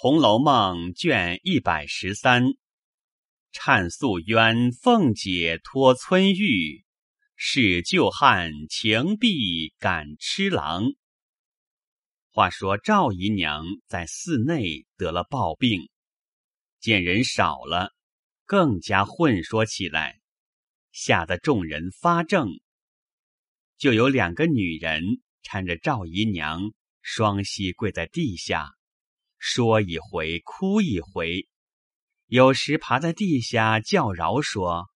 红楼梦》卷一百十三，忏素冤，凤姐托村玉，使旧汉情碧感痴郎。话说赵姨娘在寺内得了暴病，见人少了，更加混说起来，吓得众人发怔。就有两个女人搀着赵姨娘，双膝跪在地下。说一回，哭一回，有时爬在地下叫饶，说：“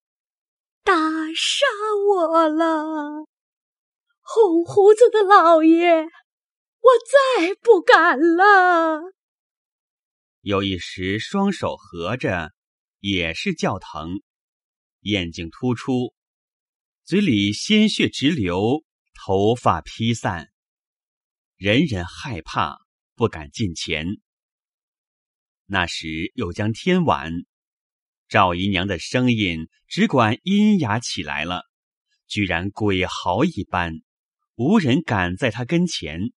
打杀我了，红胡子的老爷，我再不敢了。”有一时双手合着，也是叫疼，眼睛突出，嘴里鲜血直流，头发披散，人人害怕，不敢近前。那时又将天晚，赵姨娘的声音只管阴哑起来了，居然鬼嚎一般，无人敢在她跟前，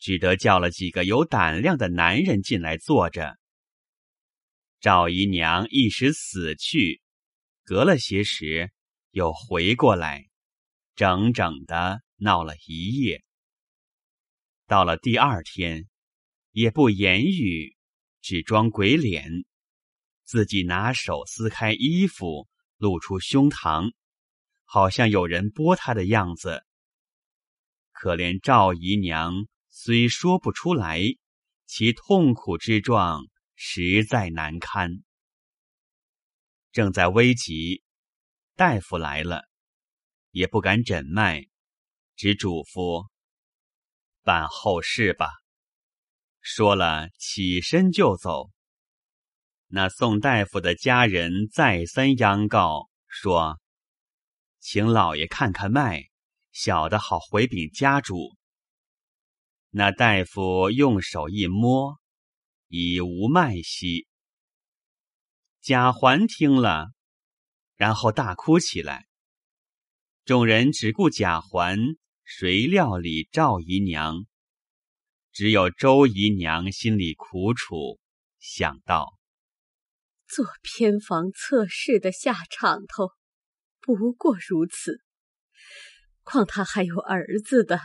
只得叫了几个有胆量的男人进来坐着。赵姨娘一时死去，隔了些时又回过来，整整的闹了一夜。到了第二天，也不言语。只装鬼脸，自己拿手撕开衣服，露出胸膛，好像有人剥他的样子。可怜赵姨娘虽说不出来，其痛苦之状实在难堪。正在危急，大夫来了，也不敢诊脉，只嘱咐办后事吧。说了，起身就走。那宋大夫的家人再三央告说：“请老爷看看脉，小的好回禀家主。”那大夫用手一摸，已无脉息。贾环听了，然后大哭起来。众人只顾贾环，谁料理赵姨娘？只有周姨娘心里苦楚，想到做偏房测试的下场头，不过如此。况他还有儿子的，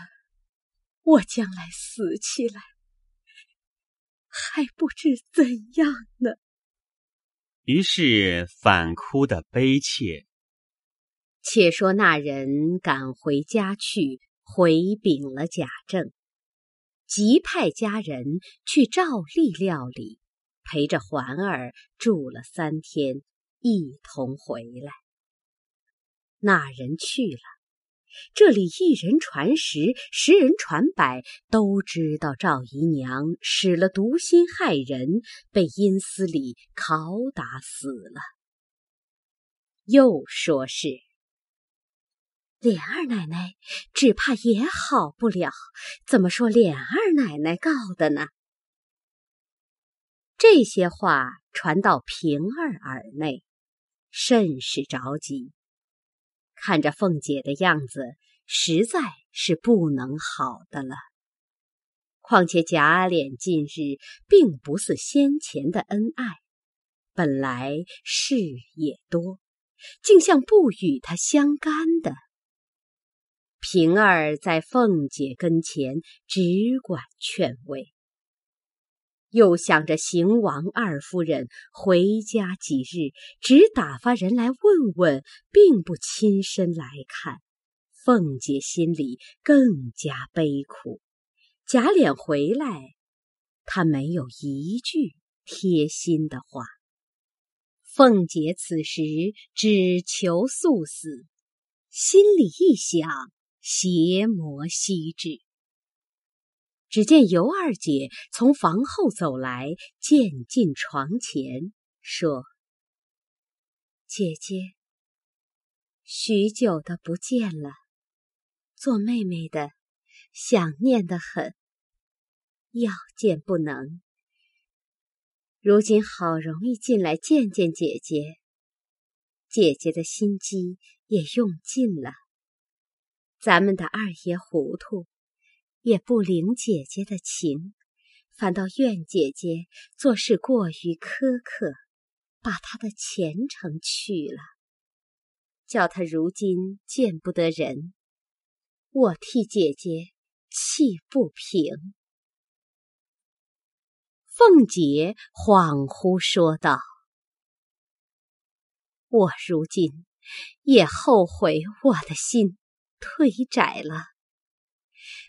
我将来死起来，还不知怎样呢。于是反哭的悲切。且说那人赶回家去，回禀了贾政。即派家人去照例料理，陪着环儿住了三天，一同回来。那人去了，这里一人传十，十人传百，都知道赵姨娘使了毒心害人，被阴司里拷打死了。又说是。琏二奶奶只怕也好不了，怎么说琏二奶奶告的呢？这些话传到平儿耳内，甚是着急。看着凤姐的样子，实在是不能好的了。况且贾琏近日并不似先前的恩爱，本来事也多，竟像不与他相干的。平儿在凤姐跟前只管劝慰，又想着邢王二夫人回家几日，只打发人来问问，并不亲身来看，凤姐心里更加悲苦。贾琏回来，他没有一句贴心的话。凤姐此时只求速死，心里一想。邪魔西至。只见尤二姐从房后走来，渐进床前，说：“姐姐，许久的不见了，做妹妹的想念的很，要见不能。如今好容易进来见见姐姐，姐姐的心机也用尽了。”咱们的二爷糊涂，也不领姐姐的情，反倒怨姐姐做事过于苛刻，把她的前程去了，叫她如今见不得人。我替姐姐气不平。凤姐恍惚说道：“我如今也后悔我的心腿窄了。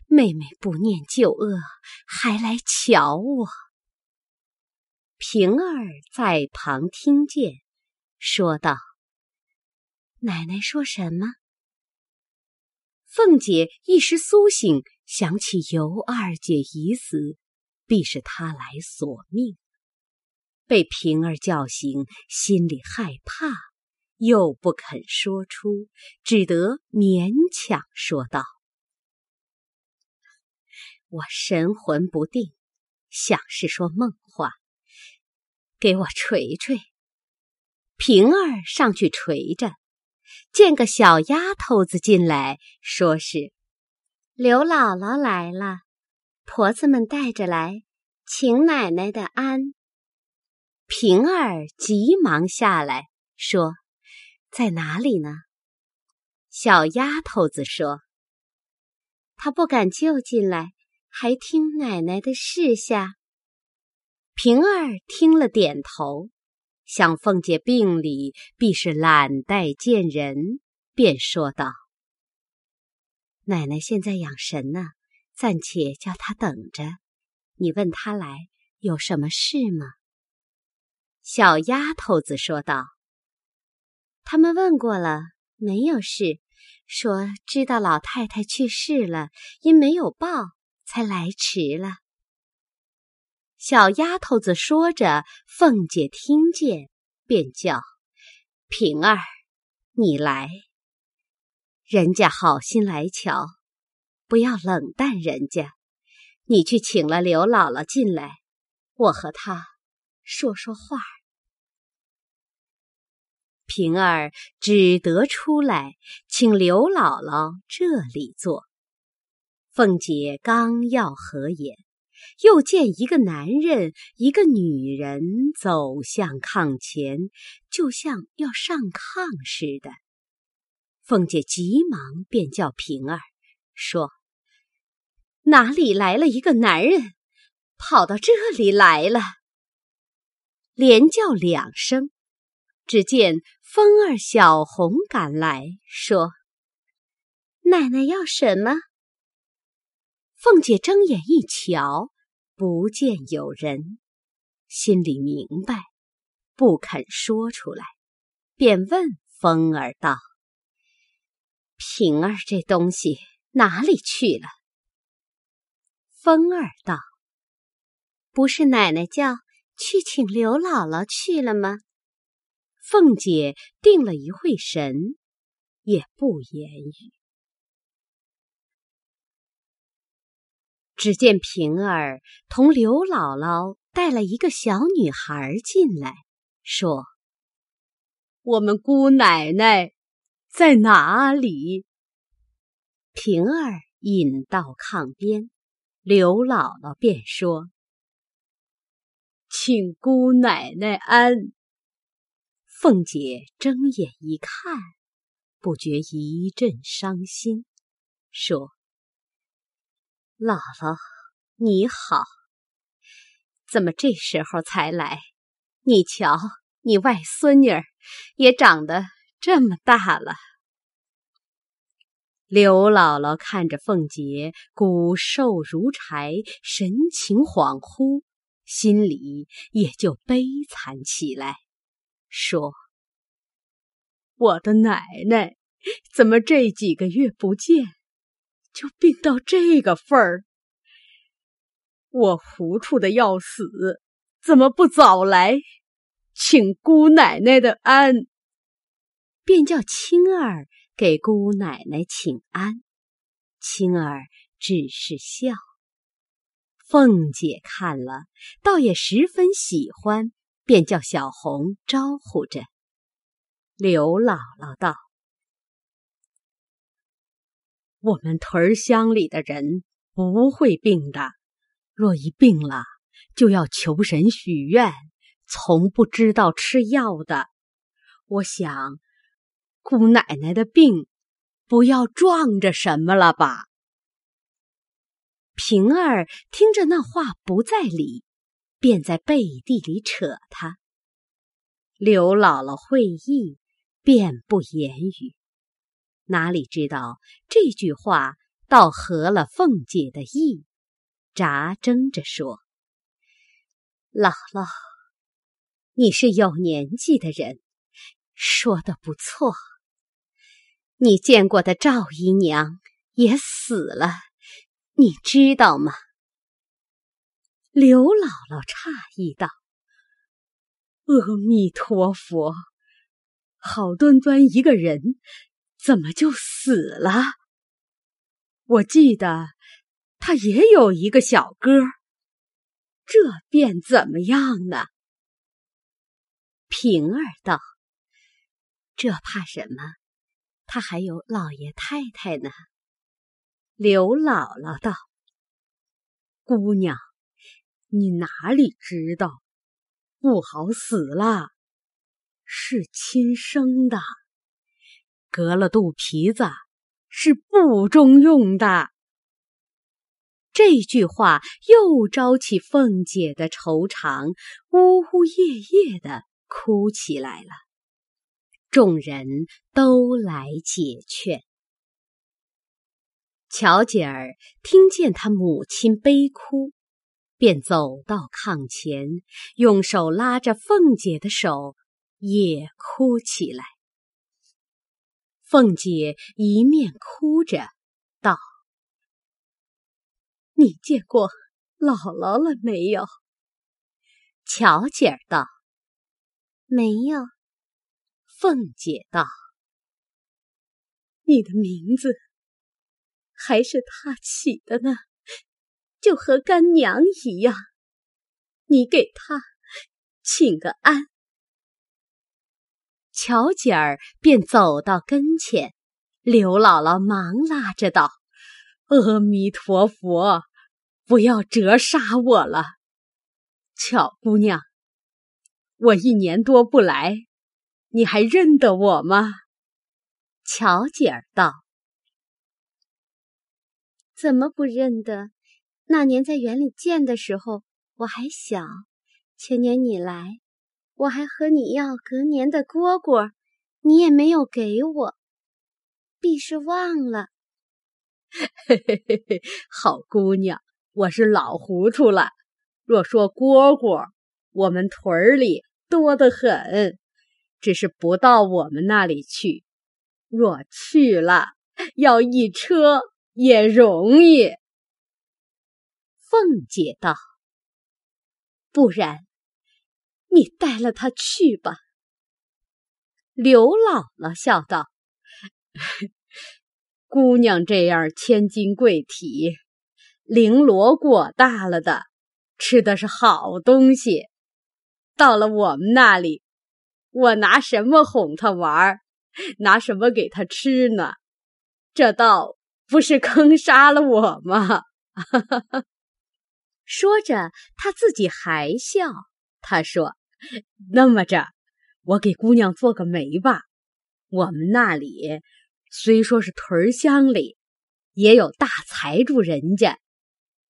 妹妹不念旧恶，还来瞧我。”平儿在旁听见，说道：“奶奶说什么？”凤姐一时苏醒，想起尤二姐已死。必是她来索命，被平儿叫醒，心里害怕，又不肯说出，只得勉强说道：“我神魂不定，想是说梦话。给我捶捶。”平儿上去捶着，见个小丫头子进来，说是刘姥姥来了。婆子们带着来，请奶奶的安。平儿急忙下来说：“在哪里呢？”小丫头子说：“她不敢就进来，还听奶奶的示下。”平儿听了，点头，想凤姐病里必是懒怠见人，便说道：“奶奶现在养神呢。”暂且叫他等着，你问他来有什么事吗？小丫头子说道：“他们问过了，没有事，说知道老太太去世了，因没有报，才来迟了。”小丫头子说着，凤姐听见，便叫平儿：“你来，人家好心来瞧。”不要冷淡人家，你去请了刘姥姥进来，我和她说说话。平儿只得出来，请刘姥姥这里坐。凤姐刚要合眼，又见一个男人，一个女人走向炕前，就像要上炕似的。凤姐急忙便叫平儿说。哪里来了一个男人，跑到这里来了？连叫两声，只见风儿、小红赶来，说：“奶奶要什么？”凤姐睁眼一瞧，不见有人，心里明白，不肯说出来，便问风儿道：“平儿这东西哪里去了？”风儿道：“不是奶奶叫去请刘姥姥去了吗？”凤姐定了一会神，也不言语。只见平儿同刘姥姥带了一个小女孩进来，说：“我们姑奶奶在哪里？”平儿引到炕边。刘姥姥便说：“请姑奶奶安。”凤姐睁眼一看，不觉一阵伤心，说：“姥姥你好，怎么这时候才来？你瞧，你外孙女儿也长得这么大了。”刘姥姥看着凤姐骨瘦如柴，神情恍惚，心里也就悲惨起来，说：“我的奶奶怎么这几个月不见，就病到这个份儿？我糊涂的要死，怎么不早来请姑奶奶的安？”便叫青儿。给姑奶奶请安，青儿只是笑。凤姐看了，倒也十分喜欢，便叫小红招呼着。刘姥姥道：“我们屯乡里的人不会病的，若一病了，就要求神许愿，从不知道吃药的。我想，姑奶奶的病不要撞着什么了吧？平儿听着那话不在理，便在背地里扯他。刘姥姥会意，便不言语。哪里知道这句话倒合了凤姐的意，眨睁着说：“姥姥，你是有年纪的人，说的不错。你见过的赵姨娘也死了，你知道吗？”刘姥姥诧异道：“阿弥陀佛，好端端一个人。”怎么就死了？我记得他也有一个小哥，这便怎么样呢？平儿道：“这怕什么？他还有老爷太太呢。”刘姥姥道：“姑娘，你哪里知道？不好死了，是亲生的。”隔了肚皮子是不中用的。这句话又招起凤姐的愁肠，呜呜咽咽的哭起来了。众人都来解劝。巧姐儿听见她母亲悲哭，便走到炕前，用手拉着凤姐的手，也哭起来。凤姐一面哭着道：“你见过姥姥了没有？”巧姐儿道：“没有。”凤姐道：“你的名字还是他起的呢，就和干娘一样。你给他请个安。”巧姐儿便走到跟前，刘姥姥忙拉着道：“阿弥陀佛，不要折杀我了，巧姑娘，我一年多不来，你还认得我吗？”巧姐儿道：“怎么不认得？那年在园里见的时候，我还小；前年你来。”我还和你要隔年的蝈蝈，你也没有给我，必是忘了。嘿嘿嘿嘿，好姑娘，我是老糊涂了。若说蝈蝈，我们屯儿里多得很，只是不到我们那里去。若去了，要一车也容易。凤姐道：“不然。”你带了他去吧。刘姥姥笑道：“ 姑娘这样千金贵体，绫罗裹大了的，吃的是好东西。到了我们那里，我拿什么哄他玩拿什么给他吃呢？这倒不是坑杀了我吗？”哈 哈说着，他自己还笑。他说。那么着，我给姑娘做个媒吧。我们那里虽说是屯乡里，也有大财主人家，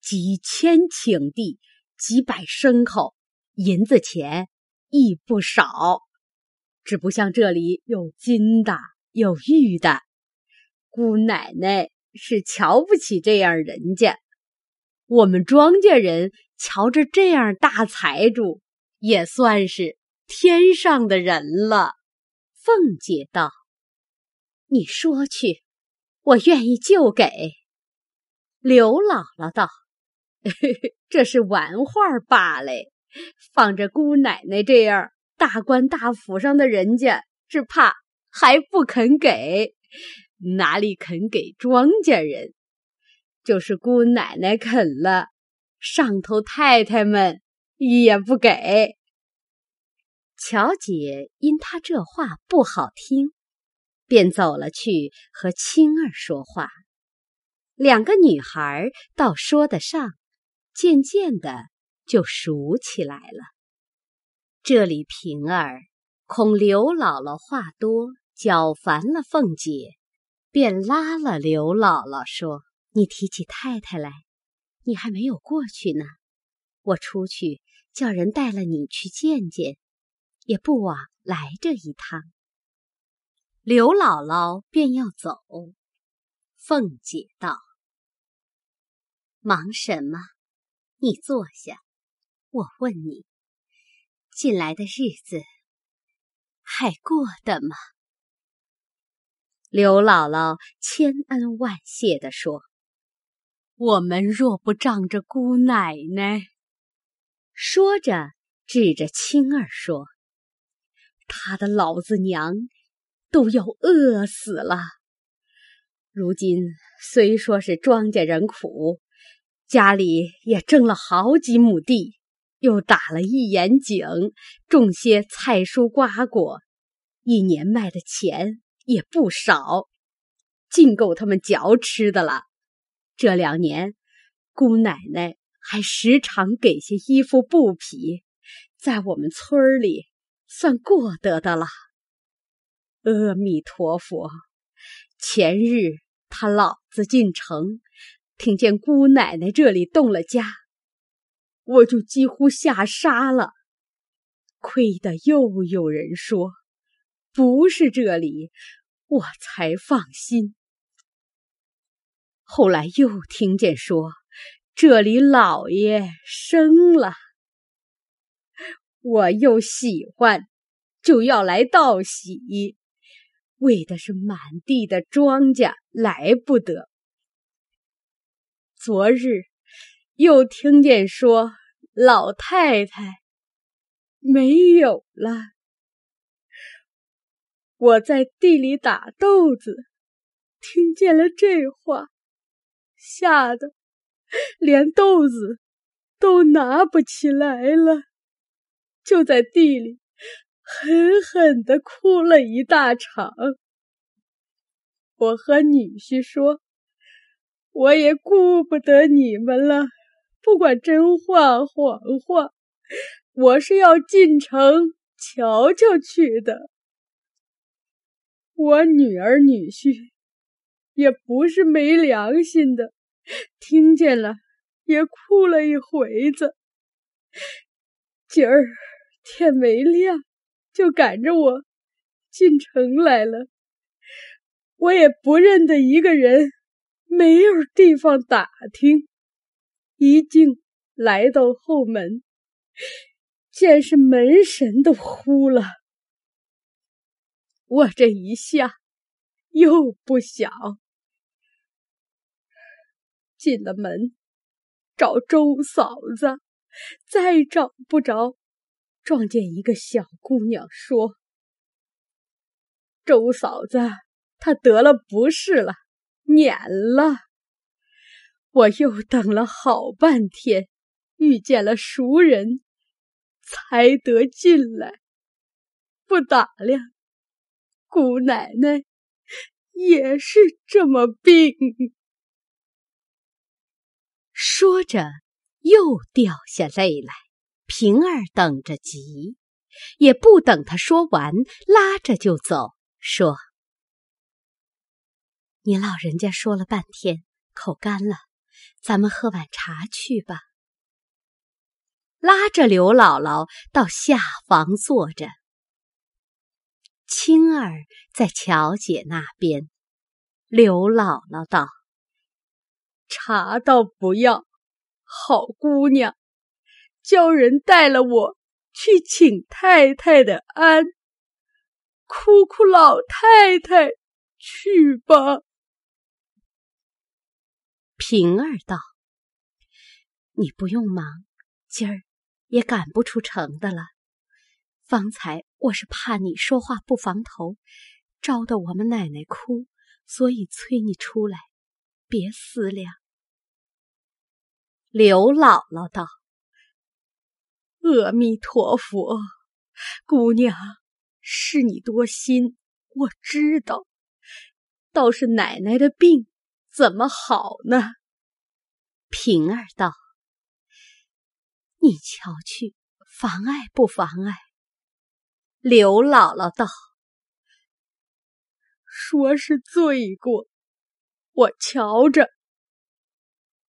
几千顷地，几百牲口，银子钱亦不少。只不像这里有金的，有玉的。姑奶奶是瞧不起这样人家，我们庄稼人瞧着这样大财主。也算是天上的人了。凤姐道：“你说去，我愿意就给。”刘姥姥道：“ 这是玩话罢了，放着姑奶奶这样大官大府上的人家，只怕还不肯给，哪里肯给庄稼人？就是姑奶奶肯了，上头太太们。”也不给。乔姐因他这话不好听，便走了去和青儿说话。两个女孩倒说得上，渐渐的就熟起来了。这里平儿恐刘姥姥话多，搅烦了凤姐，便拉了刘姥姥说：“你提起太太来，你还没有过去呢。我出去叫人带了你去见见，也不枉来这一趟。”刘姥姥便要走，凤姐道：“忙什么？你坐下，我问你。”近来的日子还过得吗？刘姥姥千恩万谢地说：“我们若不仗着姑奶奶。”说着，指着青儿说：“他的老子娘都要饿死了。如今虽说是庄稼人苦，家里也挣了好几亩地。”又打了一眼井，种些菜蔬瓜果，一年卖的钱也不少，尽够他们嚼吃的了。这两年，姑奶奶还时常给些衣服布匹，在我们村里算过得的了。阿弥陀佛！前日他老子进城，听见姑奶奶这里动了家。我就几乎吓傻了，亏得又有人说不是这里，我才放心。后来又听见说这里老爷生了，我又喜欢，就要来道喜，为的是满地的庄稼来不得。昨日。又听见说老太太没有了，我在地里打豆子，听见了这话，吓得连豆子都拿不起来了，就在地里狠狠的哭了一大场。我和女婿说，我也顾不得你们了。不管真话谎话，我是要进城瞧瞧去的。我女儿女婿也不是没良心的，听见了也哭了一回子。今儿天没亮，就赶着我进城来了。我也不认得一个人，没有地方打听。一进来到后门，见是门神都呼了。我这一下又不小，进了门找周嫂子，再找不着，撞见一个小姑娘说：“周嫂子她得了不是了，撵了。”我又等了好半天，遇见了熟人，才得进来。不打量，姑奶奶也是这么病。说着，又掉下泪来。平儿等着急，也不等他说完，拉着就走，说：“你老人家说了半天，口干了。”咱们喝碗茶去吧。拉着刘姥姥到下房坐着，青儿在乔姐那边。刘姥姥道：“茶倒不要，好姑娘，叫人带了我去请太太的安，哭哭老太太去吧。”平儿道：“你不用忙，今儿也赶不出城的了。方才我是怕你说话不防头，招得我们奶奶哭，所以催你出来，别思量。”刘姥姥道：“阿弥陀佛，姑娘是你多心，我知道，倒是奶奶的病。”怎么好呢？平儿道：“你瞧去，妨碍不妨碍？”刘姥姥道：“说是罪过，我瞧着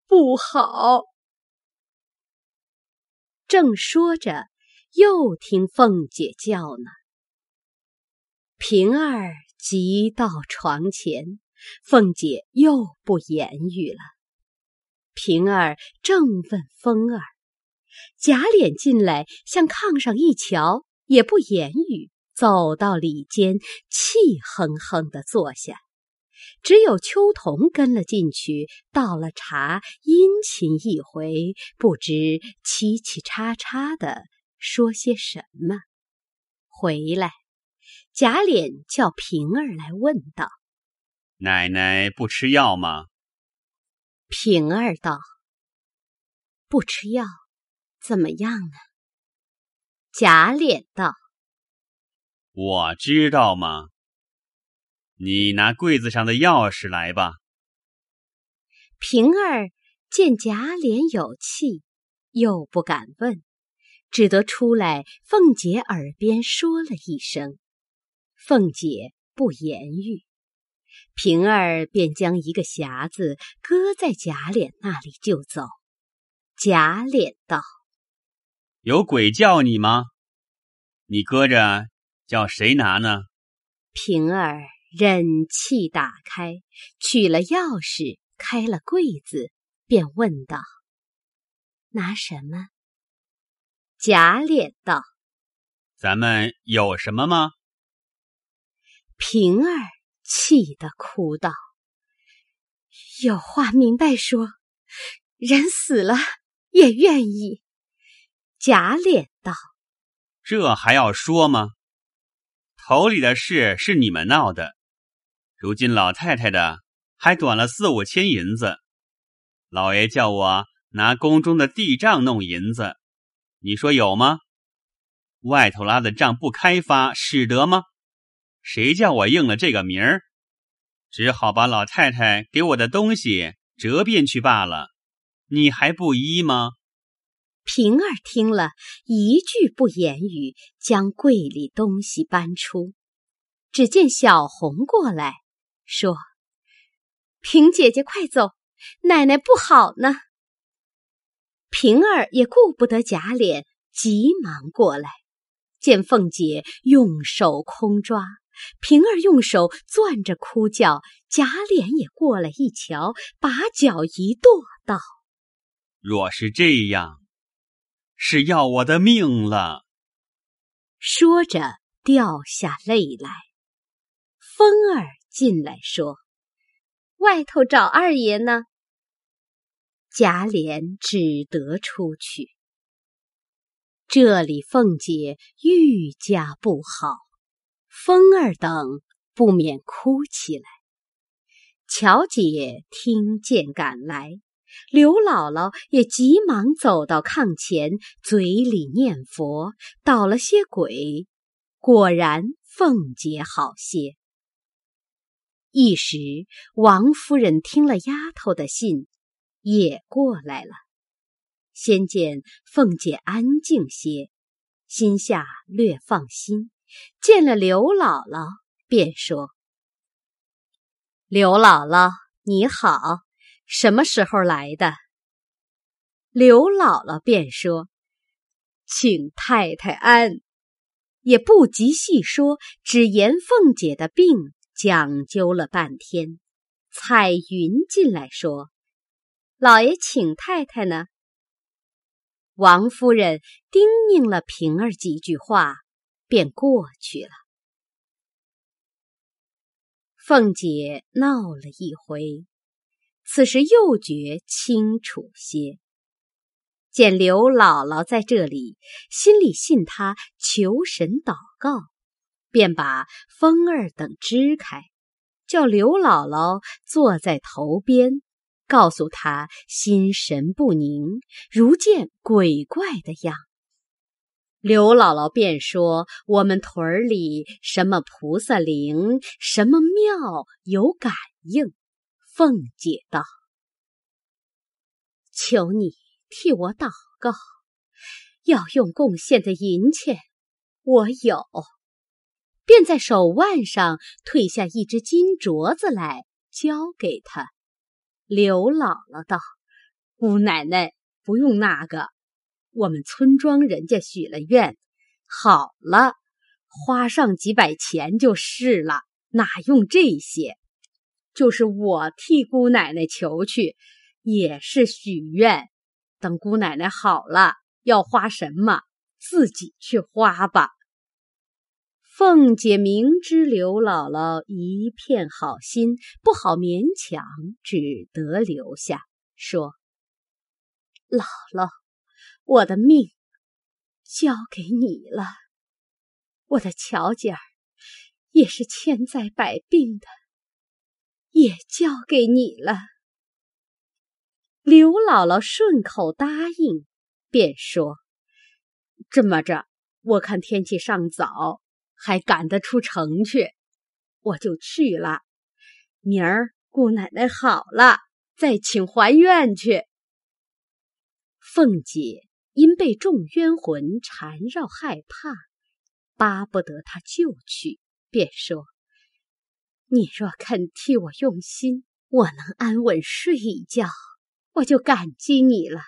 不好。”正说着，又听凤姐叫呢。平儿急到床前，凤姐又不言语了。平儿正问风儿，贾琏进来，向炕上一瞧，也不言语，走到里间，气哼哼的坐下。只有秋桐跟了进去，倒了茶，殷勤一回，不知七七叉叉的说些什么。回来，贾琏叫平儿来问道：“奶奶不吃药吗？”平儿道：“不吃药，怎么样呢？”贾琏道：“我知道吗？”你拿柜子上的钥匙来吧。平儿见贾琏有气，又不敢问，只得出来凤姐耳边说了一声。凤姐不言语，平儿便将一个匣子搁在贾琏那里就走。贾琏道：“有鬼叫你吗？你搁着叫谁拿呢？”平儿。忍气打开，取了钥匙，开了柜子，便问道：“拿什么？”贾琏道：“咱们有什么吗？”平儿气得哭道：“有话明白说，人死了也愿意。”贾琏道：“这还要说吗？头里的事是你们闹的。”如今老太太的还短了四五千银子，老爷叫我拿宫中的地账弄银子，你说有吗？外头拉的账不开发，使得吗？谁叫我应了这个名儿，只好把老太太给我的东西折变去罢了。你还不依吗？平儿听了一句不言语，将柜里东西搬出，只见小红过来。说：“平姐姐，快走，奶奶不好呢。”平儿也顾不得假脸，急忙过来，见凤姐用手空抓，平儿用手攥着哭叫，贾琏也过来一瞧，把脚一跺，道：“若是这样，是要我的命了。”说着掉下泪来。风儿。进来说：“外头找二爷呢。”贾琏只得出去。这里凤姐愈加不好，风儿等不免哭起来。乔姐听见赶来，刘姥姥也急忙走到炕前，嘴里念佛，捣了些鬼，果然凤姐好些。一时，王夫人听了丫头的信，也过来了。先见凤姐安静些，心下略放心。见了刘姥姥，便说：“刘姥姥你好，什么时候来的？”刘姥姥便说：“请太太安。”也不及细说，只言凤姐的病。讲究了半天，彩云进来说：“老爷请太太呢。”王夫人叮咛了平儿几句话，便过去了。凤姐闹了一回，此时又觉清楚些。见刘姥姥在这里，心里信她求神祷告。便把风儿等支开，叫刘姥姥坐在头边，告诉她心神不宁，如见鬼怪的样。刘姥姥便说：“我们屯儿里什么菩萨灵，什么庙有感应。”凤姐道：“求你替我祷告，要用贡献的银钱，我有，便在手腕上褪下一只金镯子来，交给他。刘姥姥道：“姑奶奶不用那个，我们村庄人家许了愿，好了，花上几百钱就是了，哪用这些？就是我替姑奶奶求去，也是许愿。等姑奶奶好了。”要花什么，自己去花吧。凤姐明知刘姥姥一片好心，不好勉强，只得留下，说：“姥姥，我的命交给你了，我的巧姐儿也是千灾百病的，也交给你了。”刘姥姥顺口答应。便说：“这么着，我看天气尚早，还赶得出城去，我就去了。明儿姑奶奶好了，再请还愿去。”凤姐因被众冤魂缠绕，害怕，巴不得他就去，便说：“你若肯替我用心，我能安稳睡一觉，我就感激你了。”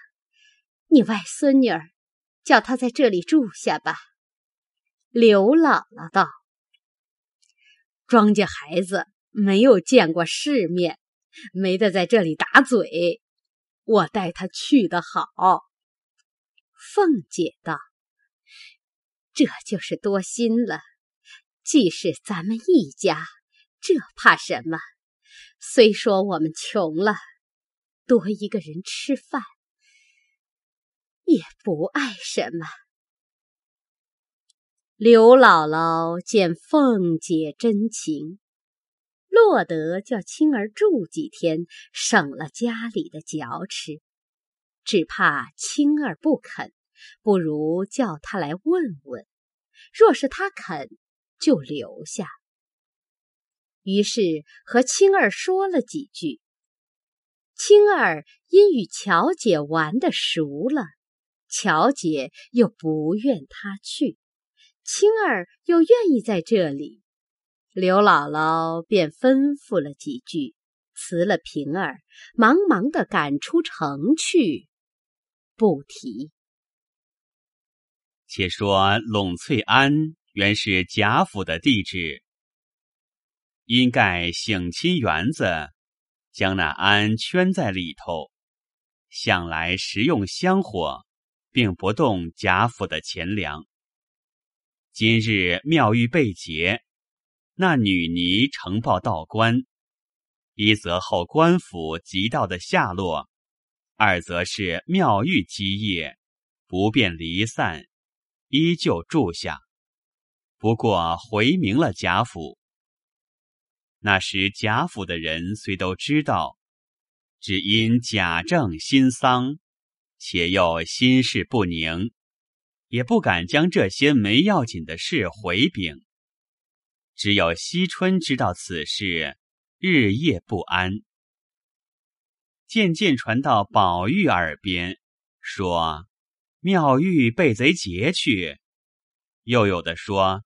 你外孙女儿，叫她在这里住下吧。刘姥姥道：“庄稼孩子没有见过世面，没得在这里打嘴。我带他去的好。”凤姐道：“这就是多心了。既是咱们一家，这怕什么？虽说我们穷了，多一个人吃饭。”也不碍什么。刘姥姥见凤姐真情，落得叫青儿住几天，省了家里的嚼吃。只怕青儿不肯，不如叫他来问问。若是他肯，就留下。于是和青儿说了几句。青儿因与乔姐玩的熟了。乔姐又不愿他去，青儿又愿意在这里，刘姥姥便吩咐了几句，辞了平儿，忙忙的赶出城去，不提。且说陇翠庵原是贾府的地址，因盖省亲园子，将那庵圈在里头，向来食用香火。并不动贾府的钱粮。今日妙玉被劫，那女尼呈报道官，一则后官府急道的下落，二则是妙玉基业不便离散，依旧住下。不过回明了贾府。那时贾府的人虽都知道，只因贾政新丧。且又心事不宁，也不敢将这些没要紧的事回禀。只有惜春知道此事，日夜不安。渐渐传到宝玉耳边，说妙玉被贼劫去；又有的说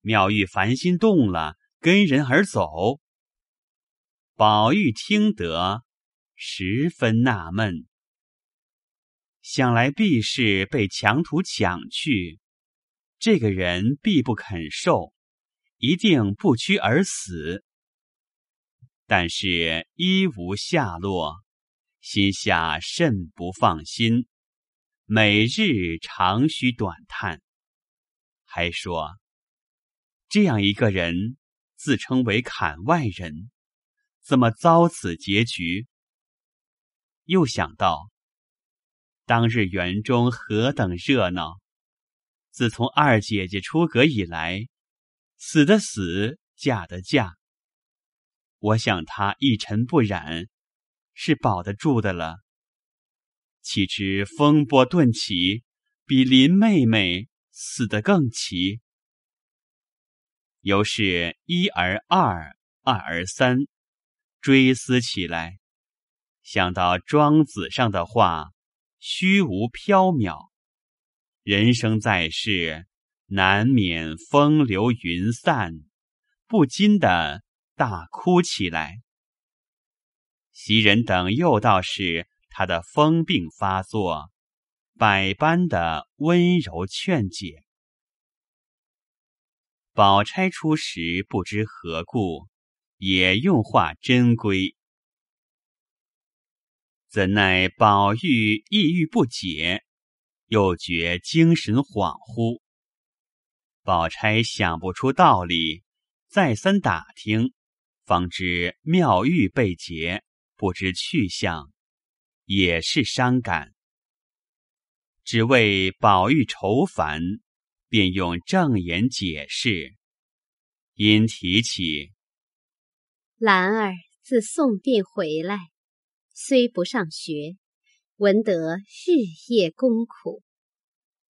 妙玉烦心动了，跟人而走。宝玉听得，十分纳闷。想来必是被强徒抢去，这个人必不肯受，一定不屈而死。但是一无下落，心下甚不放心，每日长吁短叹，还说这样一个人自称为槛外人，怎么遭此结局？又想到。当日园中何等热闹！自从二姐姐出阁以来，死的死，嫁的嫁。我想她一尘不染，是保得住的了。岂知风波顿起，比林妹妹死得更奇。由是一而二，二而三，追思起来，想到庄子上的话。虚无缥缈，人生在世，难免风流云散，不禁的大哭起来。袭人等又道是他的疯病发作，百般的温柔劝解。宝钗出时不知何故，也用话真规。怎奈宝玉抑郁不解，又觉精神恍惚。宝钗想不出道理，再三打听，方知妙玉被劫，不知去向，也是伤感。只为宝玉愁烦。便用正言解释，因提起兰儿自送殡回来，虽不上学，闻得日夜功苦。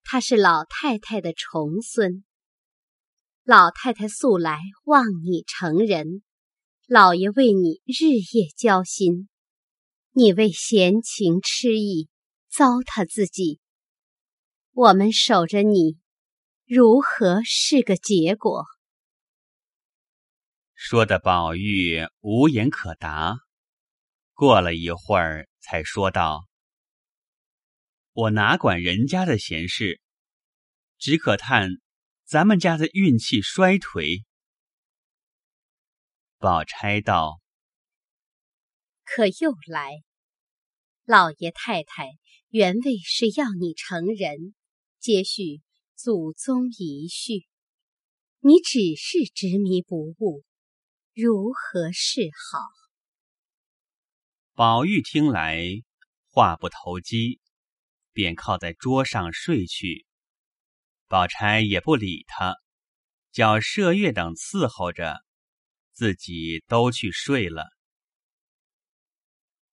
他是老太太的重孙，老太太素来望你成人，老爷为你日夜焦心，你为闲情痴意糟蹋自己，我们守着你。如何是个结果？说的宝玉无言可答。过了一会儿，才说道：“我哪管人家的闲事，只可叹咱们家的运气衰颓。”宝钗道：“可又来？老爷太太原为是要你成人，接续。”祖宗遗训，你只是执迷不悟，如何是好？宝玉听来话不投机，便靠在桌上睡去。宝钗也不理他，叫麝月等伺候着，自己都去睡了。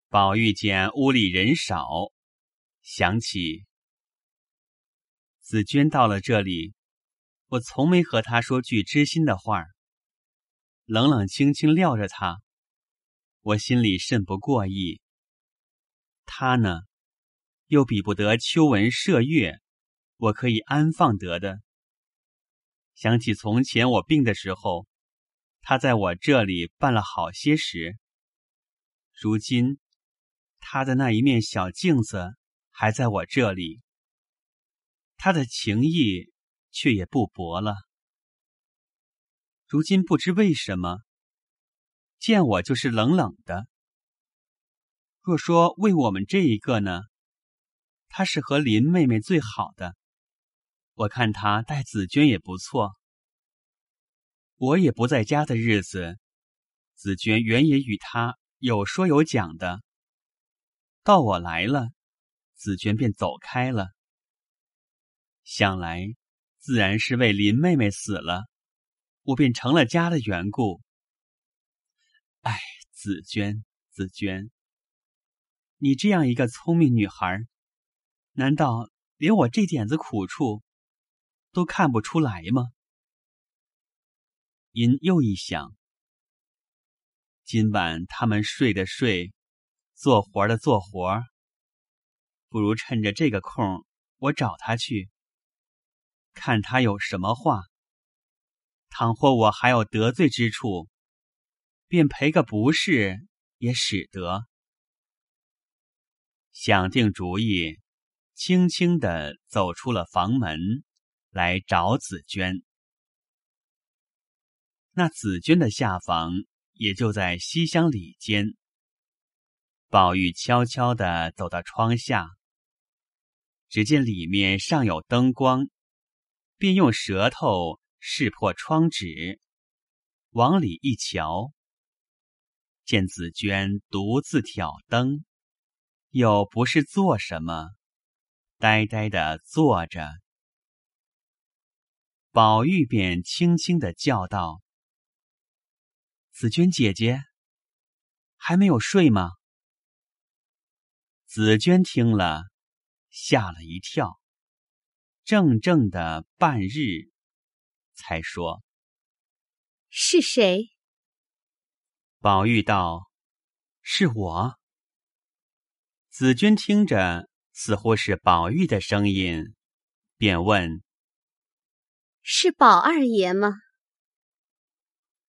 宝玉见屋里人少，想起。紫娟到了这里，我从没和她说句知心的话冷冷清清撂着她，我心里甚不过意。他呢，又比不得秋文射月，我可以安放得的。想起从前我病的时候，他在我这里办了好些时，如今他的那一面小镜子还在我这里。他的情谊却也不薄了。如今不知为什么，见我就是冷冷的。若说为我们这一个呢，他是和林妹妹最好的。我看他待紫娟也不错。我也不在家的日子，紫娟原也与他有说有讲的。到我来了，紫娟便走开了。想来，自然是为林妹妹死了，我便成了家的缘故。哎，紫娟，紫娟，你这样一个聪明女孩，难道连我这点子苦处都看不出来吗？因又一想，今晚他们睡的睡，做活的做活，不如趁着这个空，我找他去。看他有什么话，倘或我还有得罪之处，便赔个不是也使得。想定主意，轻轻的走出了房门，来找紫娟。那紫娟的下房也就在西厢里间。宝玉悄悄的走到窗下，只见里面尚有灯光。便用舌头试破窗纸，往里一瞧，见紫娟独自挑灯，又不是做什么，呆呆的坐着。宝玉便轻轻的叫道：“紫娟姐姐，还没有睡吗？”紫娟听了，吓了一跳。怔怔的半日，才说：“是谁？”宝玉道：“是我。”紫娟听着，似乎是宝玉的声音，便问：“是宝二爷吗？”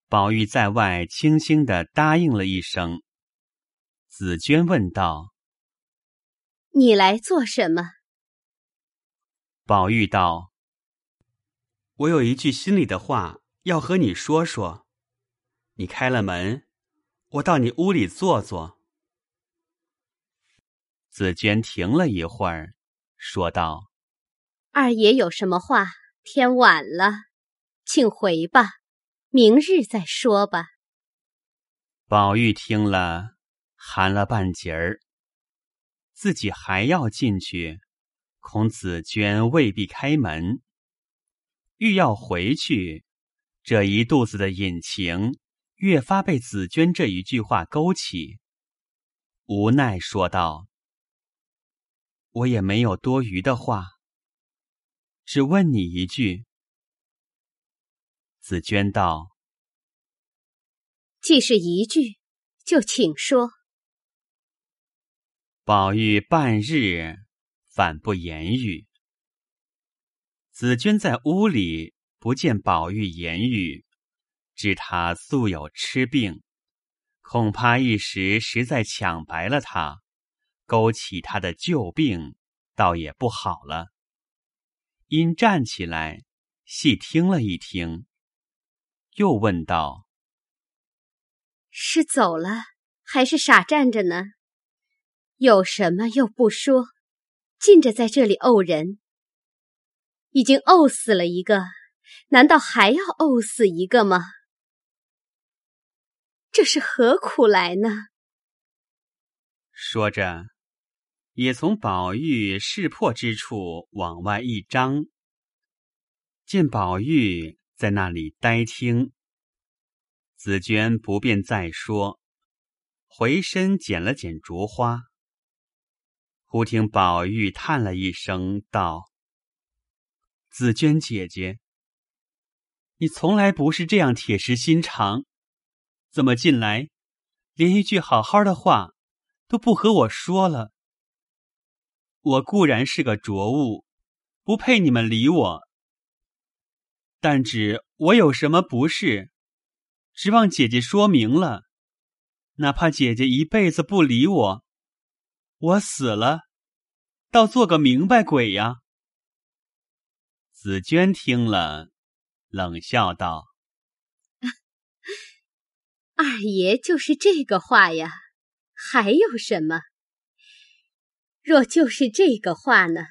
宝玉在外轻轻的答应了一声。紫娟问道：“你来做什么？”宝玉道：“我有一句心里的话要和你说说。你开了门，我到你屋里坐坐。”紫娟停了一会儿，说道：“二爷有什么话？天晚了，请回吧，明日再说吧。”宝玉听了。寒了半截儿，自己还要进去，恐紫娟未必开门。欲要回去，这一肚子的隐情越发被紫娟这一句话勾起，无奈说道：“我也没有多余的话，只问你一句。”紫娟道：“既是一句，就请说。”宝玉半日反不言语。紫娟在屋里不见宝玉言语，知他素有痴病，恐怕一时实在抢白了他，勾起他的旧病，倒也不好了。因站起来细听了一听，又问道：“是走了，还是傻站着呢？”有什么又不说，尽着在这里怄人。已经怄死了一个，难道还要怄死一个吗？这是何苦来呢？说着，也从宝玉识破之处往外一张，见宝玉在那里呆听。紫娟不便再说，回身捡了捡竹花。忽听宝玉叹了一声，道：“紫娟姐姐，你从来不是这样铁石心肠，怎么进来连一句好好的话都不和我说了？我固然是个浊物，不配你们理我，但只我有什么不是，指望姐姐说明了，哪怕姐姐一辈子不理我。”我死了，倒做个明白鬼呀！紫娟听了，冷笑道：“二爷就是这个话呀，还有什么？若就是这个话呢？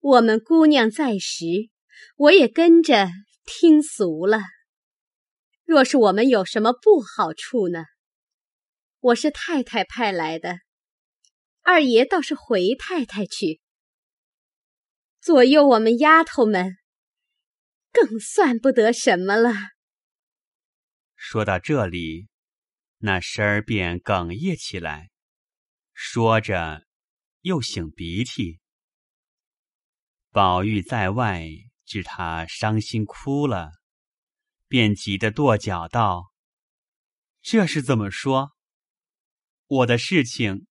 我们姑娘在时，我也跟着听俗了。若是我们有什么不好处呢？我是太太派来的。”二爷倒是回太太去，左右我们丫头们，更算不得什么了。说到这里，那声儿便哽咽起来，说着又擤鼻涕。宝玉在外知他伤心哭了，便急得跺脚道：“这是怎么说？我的事情。”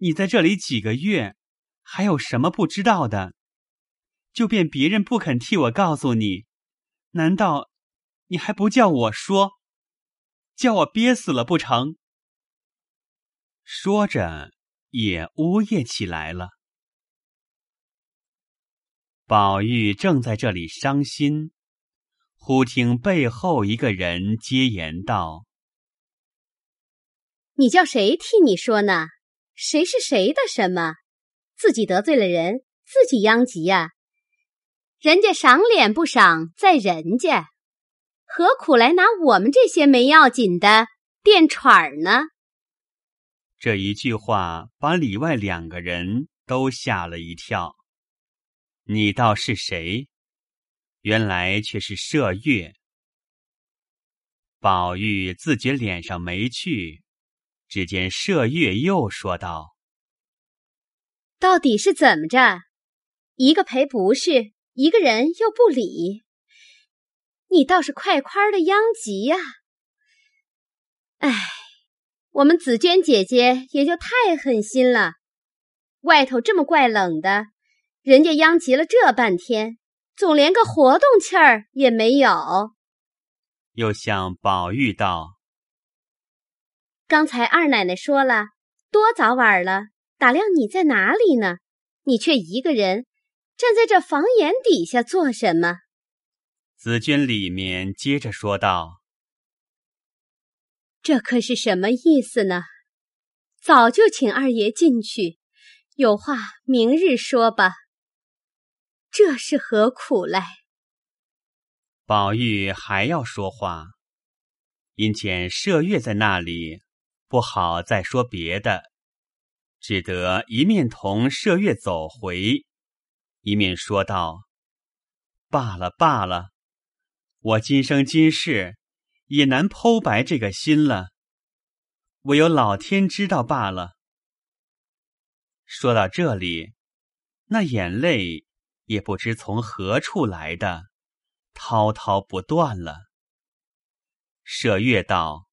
你在这里几个月，还有什么不知道的？就便别人不肯替我告诉你，难道你还不叫我说，叫我憋死了不成？说着，也呜咽起来了。宝玉正在这里伤心，忽听背后一个人接言道：“你叫谁替你说呢？”谁是谁的什么？自己得罪了人，自己殃及呀！人家赏脸不赏，在人家，何苦来拿我们这些没要紧的垫喘儿呢？这一句话把里外两个人都吓了一跳。你倒是谁？原来却是麝月。宝玉自觉脸上没趣。只见麝月又说道：“到底是怎么着？一个赔不是，一个人又不理，你倒是快快的殃及呀！哎，我们紫娟姐姐也就太狠心了。外头这么怪冷的，人家殃及了这半天，总连个活动气儿也没有。又向宝玉道：“刚才二奶奶说了，多早晚了，打量你在哪里呢？你却一个人站在这房檐底下做什么？”紫鹃里面接着说道：“这可是什么意思呢？早就请二爷进去，有话明日说吧。这是何苦来？”宝玉还要说话，因见麝月在那里，不好再说别的，只得一面同麝月走回，一面说道：“罢了罢了，我今生今世也难剖白这个心了，唯有老天知道罢了。”说到这里，那眼泪也不知从何处来的。滔滔不断了。舍月道：“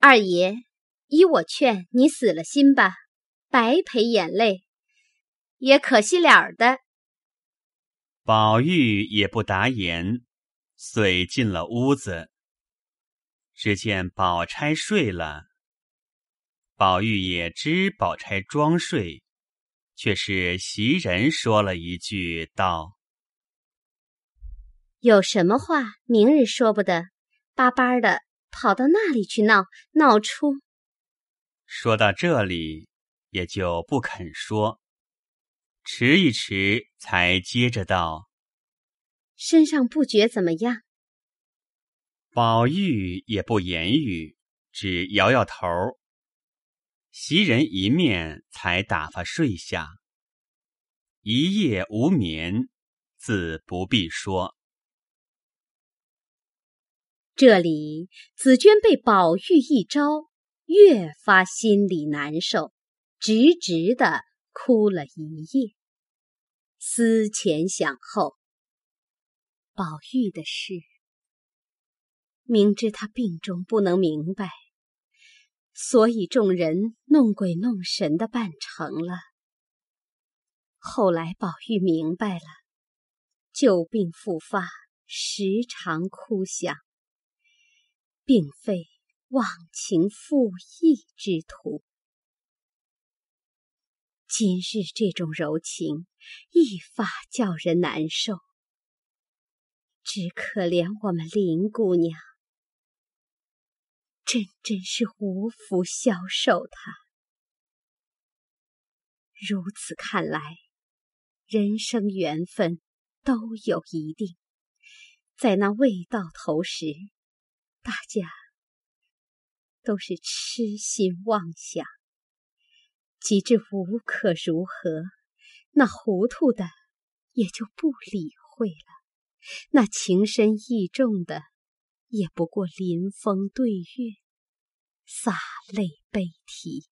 二爷，依我劝，你死了心吧，白赔眼泪，也可惜了的。”宝玉也不答言，遂进了屋子。只见宝钗睡了，宝玉也知宝钗装睡，却是袭人说了一句道。有什么话，明日说不得，巴巴的跑到那里去闹，闹出。说到这里，也就不肯说，迟一迟，才接着道：“身上不觉怎么样？”宝玉也不言语，只摇摇头。袭人一面才打发睡下，一夜无眠，自不必说。这里紫娟被宝玉一招，越发心里难受，直直的哭了一夜。思前想后，宝玉的事，明知他病中不能明白，所以众人弄鬼弄神的办成了。后来宝玉明白了，旧病复发，时常哭想。并非忘情负义之徒。今日这种柔情，一发叫人难受。只可怜我们林姑娘，真真是无福消受她。如此看来，人生缘分都有一定，在那未到头时。大家都是痴心妄想，及至无可如何，那糊涂的也就不理会了；那情深意重的，也不过临风对月，洒泪悲啼。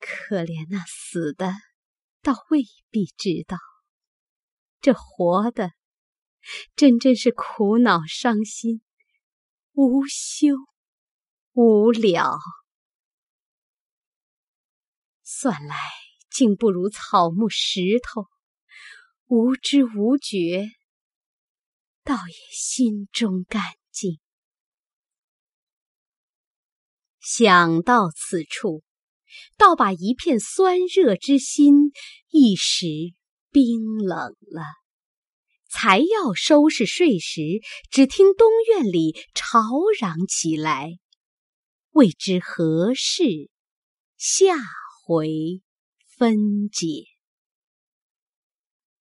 可怜那死的，倒未必知道；这活的。真真是苦恼伤心，无休无聊。算来竟不如草木石头，无知无觉，倒也心中干净。想到此处，倒把一片酸热之心一时冰冷了。才要收拾睡时，只听东院里吵嚷起来，未知何事，下回分解。